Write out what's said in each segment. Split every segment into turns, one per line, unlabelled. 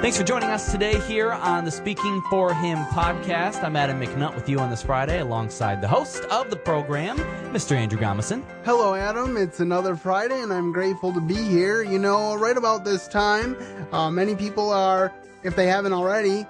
Thanks for joining us today here on the Speaking for Him podcast. I'm Adam McNutt with you on this Friday alongside the host of the program, Mr. Andrew Gomison.
Hello, Adam. It's another Friday, and I'm grateful to be here. You know, right about this time, uh, many people are, if they haven't already,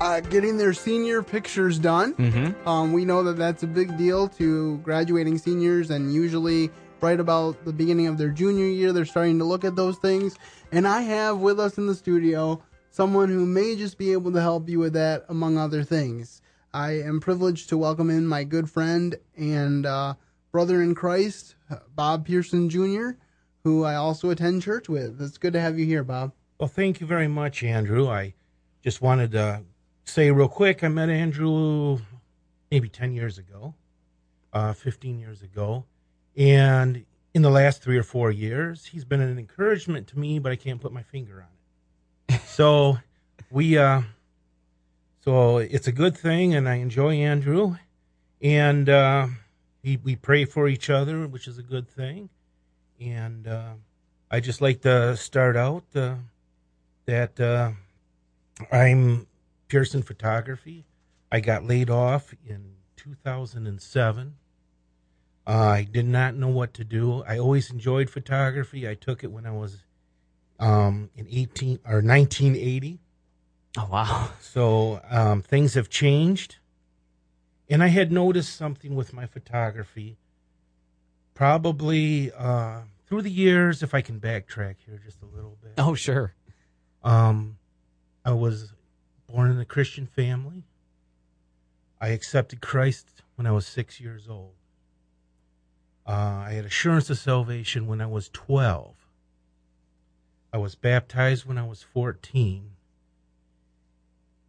uh, getting their senior pictures done.
Mm-hmm.
Um, we know that that's a big deal to graduating seniors, and usually right about the beginning of their junior year, they're starting to look at those things. And I have with us in the studio someone who may just be able to help you with that, among other things. I am privileged to welcome in my good friend and uh, brother in Christ, Bob Pearson Jr., who I also attend church with. It's good to have you here, Bob.
Well, thank you very much, Andrew. I just wanted to say real quick I met Andrew maybe 10 years ago, uh, 15 years ago. And in the last three or four years, he's been an encouragement to me, but I can't put my finger on it. so we, uh, so it's a good thing, and I enjoy Andrew, and uh, he, we pray for each other, which is a good thing. And uh, I just like to start out uh, that uh, I'm Pearson Photography. I got laid off in 2007. Uh, I did not know what to do. I always enjoyed photography. I took it when I was um, in 18 or 1980.
Oh, wow.
So um, things have changed. And I had noticed something with my photography probably uh, through the years, if I can backtrack here just a little bit.
Oh, sure.
Um, I was born in a Christian family. I accepted Christ when I was six years old. Uh, I had assurance of salvation when I was 12. I was baptized when I was 14.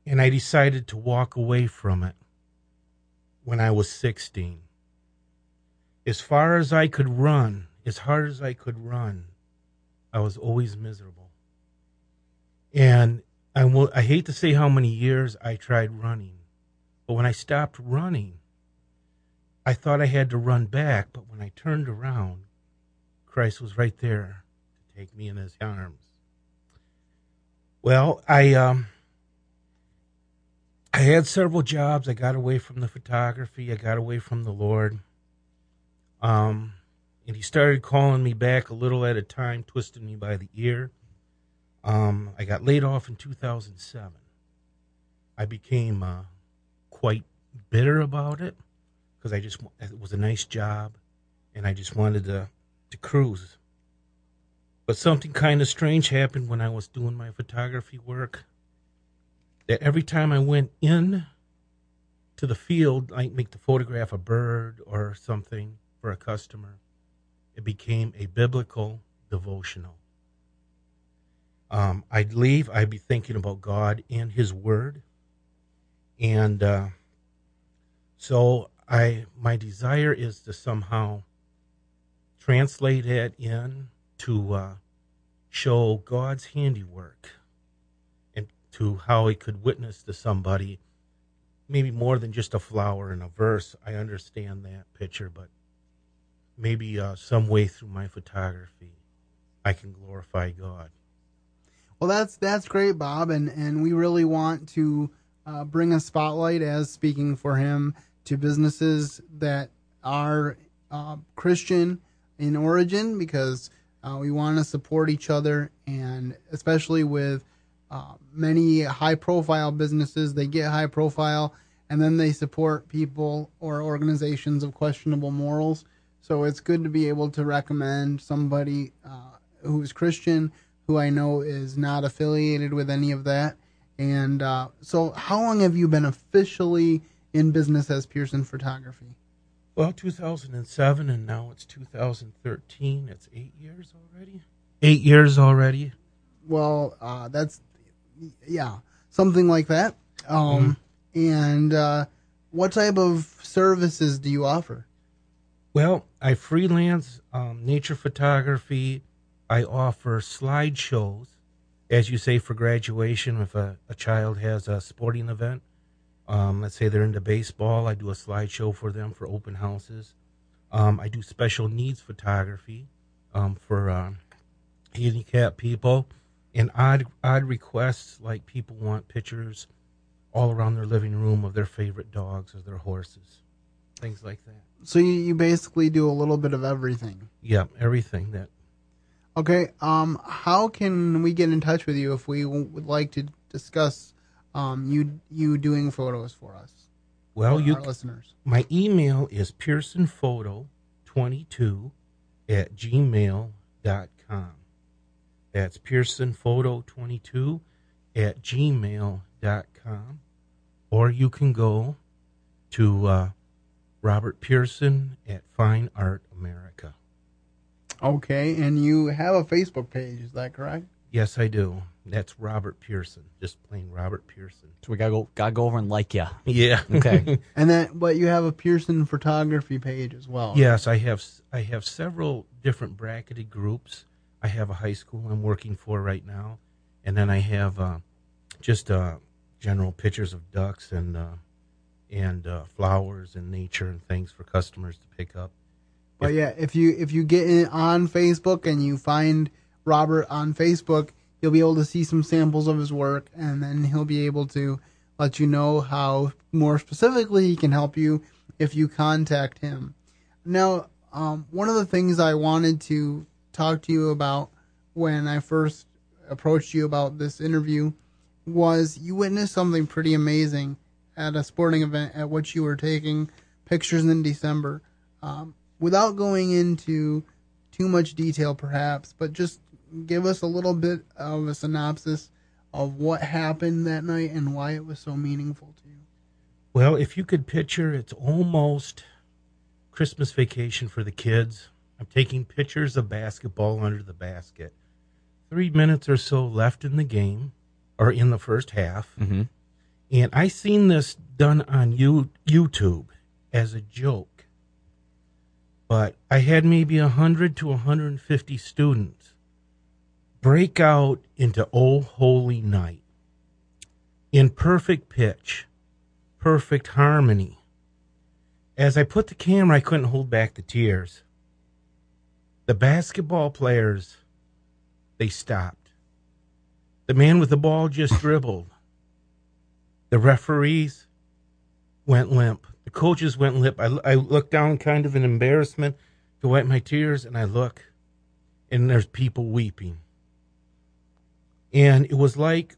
And I decided to walk away from it when I was 16. As far as I could run, as hard as I could run, I was always miserable. And I, will, I hate to say how many years I tried running, but when I stopped running, I thought I had to run back, but when I turned around, Christ was right there to take me in his arms. Well, I um I had several jobs. I got away from the photography. I got away from the Lord. Um and he started calling me back a little at a time, twisting me by the ear. Um, I got laid off in 2007. I became uh, quite bitter about it because I just it was a nice job, and I just wanted to to cruise. But something kind of strange happened when I was doing my photography work. That every time I went in to the field, like make the photograph a bird or something for a customer, it became a biblical devotional. Um, I'd leave, I'd be thinking about God and His Word, and uh, so I my desire is to somehow translate it in to uh, show God's handiwork and to how He could witness to somebody, maybe more than just a flower and a verse. I understand that picture, but maybe uh, some way through my photography, I can glorify God.
Well, that's that's great, Bob, and and we really want to uh, bring a spotlight as speaking for him to businesses that are uh, Christian in origin because uh, we want to support each other, and especially with uh, many high-profile businesses, they get high profile, and then they support people or organizations of questionable morals. So it's good to be able to recommend somebody uh, who's Christian who I know is not affiliated with any of that. And uh, so, how long have you been officially in business as Pearson Photography?
Well, 2007, and now it's 2013. It's eight years already. Eight years already.
Well, uh, that's yeah, something like that. Um, mm-hmm. And uh, what type of services do you offer?
Well, I freelance um, nature photography, I offer slideshows, as you say, for graduation. If a, a child has a sporting event, um, let's say they're into baseball, I do a slideshow for them for open houses. Um, I do special needs photography um, for uh, handicapped people and odd odd requests like people want pictures all around their living room of their favorite dogs or their horses, things like that.
So you, you basically do a little bit of everything.
Yeah, everything that.
Okay. Um, how can we get in touch with you if we would like to discuss um, you you doing photos for us?
Well,
for
you
listeners.
my email is pearsonphoto22 at gmail.com. That's pearsonphoto22 at gmail.com. Or you can go to uh, Robert Pearson at Fine Art America.
Okay, and you have a Facebook page. Is that correct?
Yes, I do. That's Robert Pearson, just plain Robert Pearson.
So we gotta go, gotta go over and like you.
Yeah.
Okay.
And then, but you have a Pearson photography page as well.
Yes, I have. I have several different bracketed groups. I have a high school I'm working for right now, and then I have uh, just uh, general pictures of ducks and uh, and uh, flowers and nature and things for customers to pick up.
But yeah, if you if you get in on Facebook and you find Robert on Facebook, you'll be able to see some samples of his work, and then he'll be able to let you know how more specifically he can help you if you contact him. Now, um, one of the things I wanted to talk to you about when I first approached you about this interview was you witnessed something pretty amazing at a sporting event at which you were taking pictures in December. Um, without going into too much detail, perhaps, but just give us a little bit of a synopsis of what happened that night and why it was so meaningful to you.
Well, if you could picture, it's almost Christmas vacation for the kids. I'm taking pictures of basketball under the basket. Three minutes or so left in the game, or in the first half.
Mm-hmm.
And I seen this done on you, YouTube as a joke. But I had maybe 100 to 150 students break out into Oh Holy Night in perfect pitch, perfect harmony. As I put the camera, I couldn't hold back the tears. The basketball players, they stopped. The man with the ball just dribbled. The referees went limp. The coaches went limp. I, I looked down kind of in embarrassment to wipe my tears, and I look, and there's people weeping. And it was like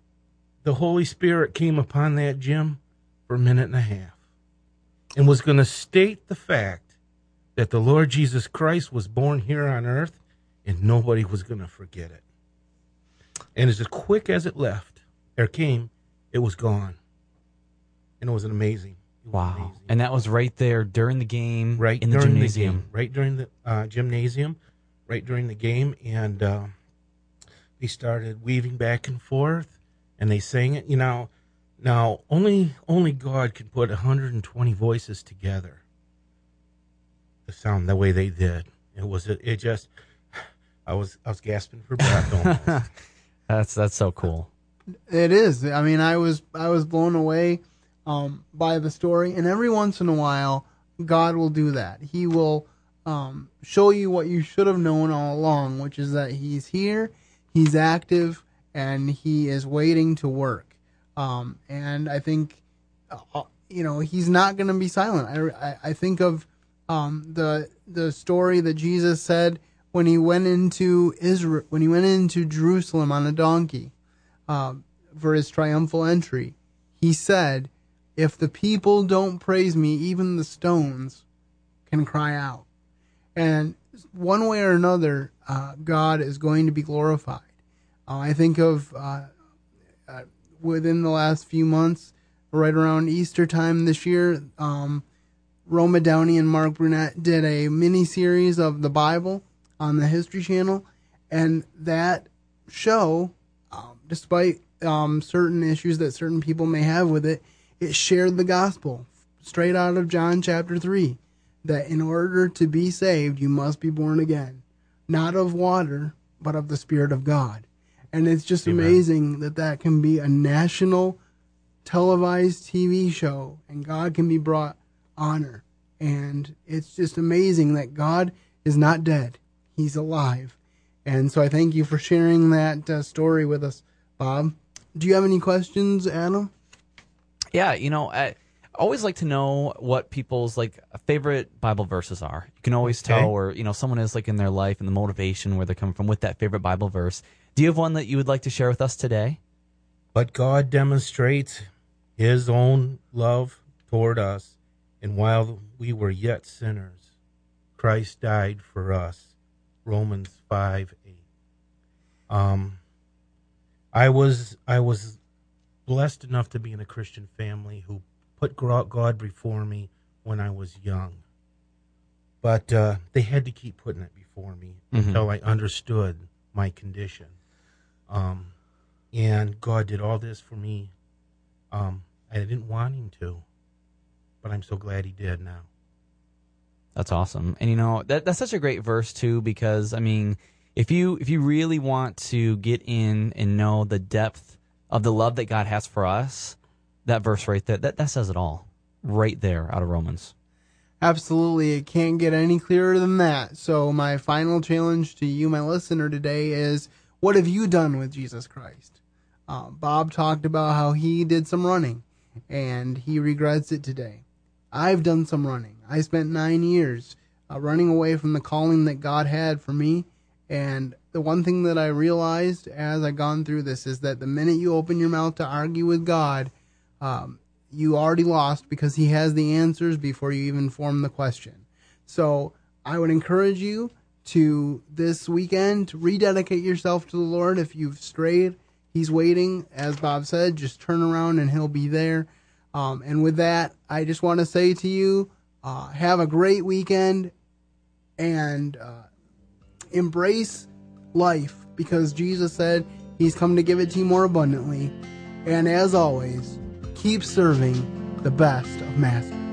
the Holy Spirit came upon that gym for a minute and a half and was going to state the fact that the Lord Jesus Christ was born here on earth and nobody was going to forget it. And as quick as it left, or came, it was gone. And it was an amazing. It was
Wow.
amazing.
And that was right there during the game,
right
in the gymnasium.
the game, right during the uh, gymnasium, right during the game, and uh, they started weaving back and forth, and they sang it. You know, now only only God can put 120 voices together to sound the way they did. It was it, it just. I was I was gasping for breath almost.
That's that's so cool.
It is. I mean, I was I was blown away um, by the story, and every once in a while, God will do that. He will um, show you what you should have known all along, which is that He's here, He's active, and He is waiting to work. Um, and I think, uh, you know, He's not going to be silent. I, I, I think of um, the the story that Jesus said when he went into Israel, when he went into Jerusalem on a donkey um, for his triumphal entry. He said, If the people don't praise me, even the stones can cry out. And one way or another, uh, God is going to be glorified. Uh, I think of uh, uh, within the last few months, right around Easter time this year, um, Roma Downey and Mark Burnett did a mini series of the Bible on the History Channel, and that show, um, despite um, certain issues that certain people may have with it, it shared the gospel straight out of John chapter 3 that in order to be saved, you must be born again, not of water, but of the Spirit of God. And it's just
Amen.
amazing that that can be a national televised TV show and God can be brought honor. And it's just amazing that God is not dead, He's alive. And so I thank you for sharing that uh, story with us, Bob. Do you have any questions, Adam?
Yeah, you know, I always like to know what people's like favorite Bible verses are. You can always
Okay.
tell where you know someone is like in their life and the motivation where they're coming from with that favorite Bible verse. Do you have one that you would like to share with us today?
But God demonstrates his own love toward us, and while we were yet sinners, Christ died for us. Romans 5 8. Um, I was I was blessed enough to be in a Christian family who put God before me when I was young. But uh, they had to keep putting it before me
Mhm.
until I understood my condition. Um, and God did all this for me. Um, I didn't want Him to, but I'm so glad He did now.
That's awesome. And you know, that that's such a great verse too because I mean, if you if you really want to get in and know the depth of the love that God has for us, that verse right there, that that says it all. Right there out of Romans.
Absolutely. It can't get any clearer than that. So, my final challenge to you, my listener, today is what have you done with Jesus Christ? Uh, Bob talked about how he did some running and he regrets it today. I've done some running. I spent nine years uh, running away from the calling that God had for me. And the one thing that I realized as I gone through this is that the minute you open your mouth to argue with God, um, you already lost because he has the answers before you even form the question. So I would encourage you to this weekend to rededicate yourself to the Lord. If you've strayed, he's waiting. As Bob said, just turn around and he'll be there. Um, and with that, I just want to say to you, uh, have a great weekend and uh, embrace life because Jesus said he's come to give it to you more abundantly. And as always, keep serving the best of masters.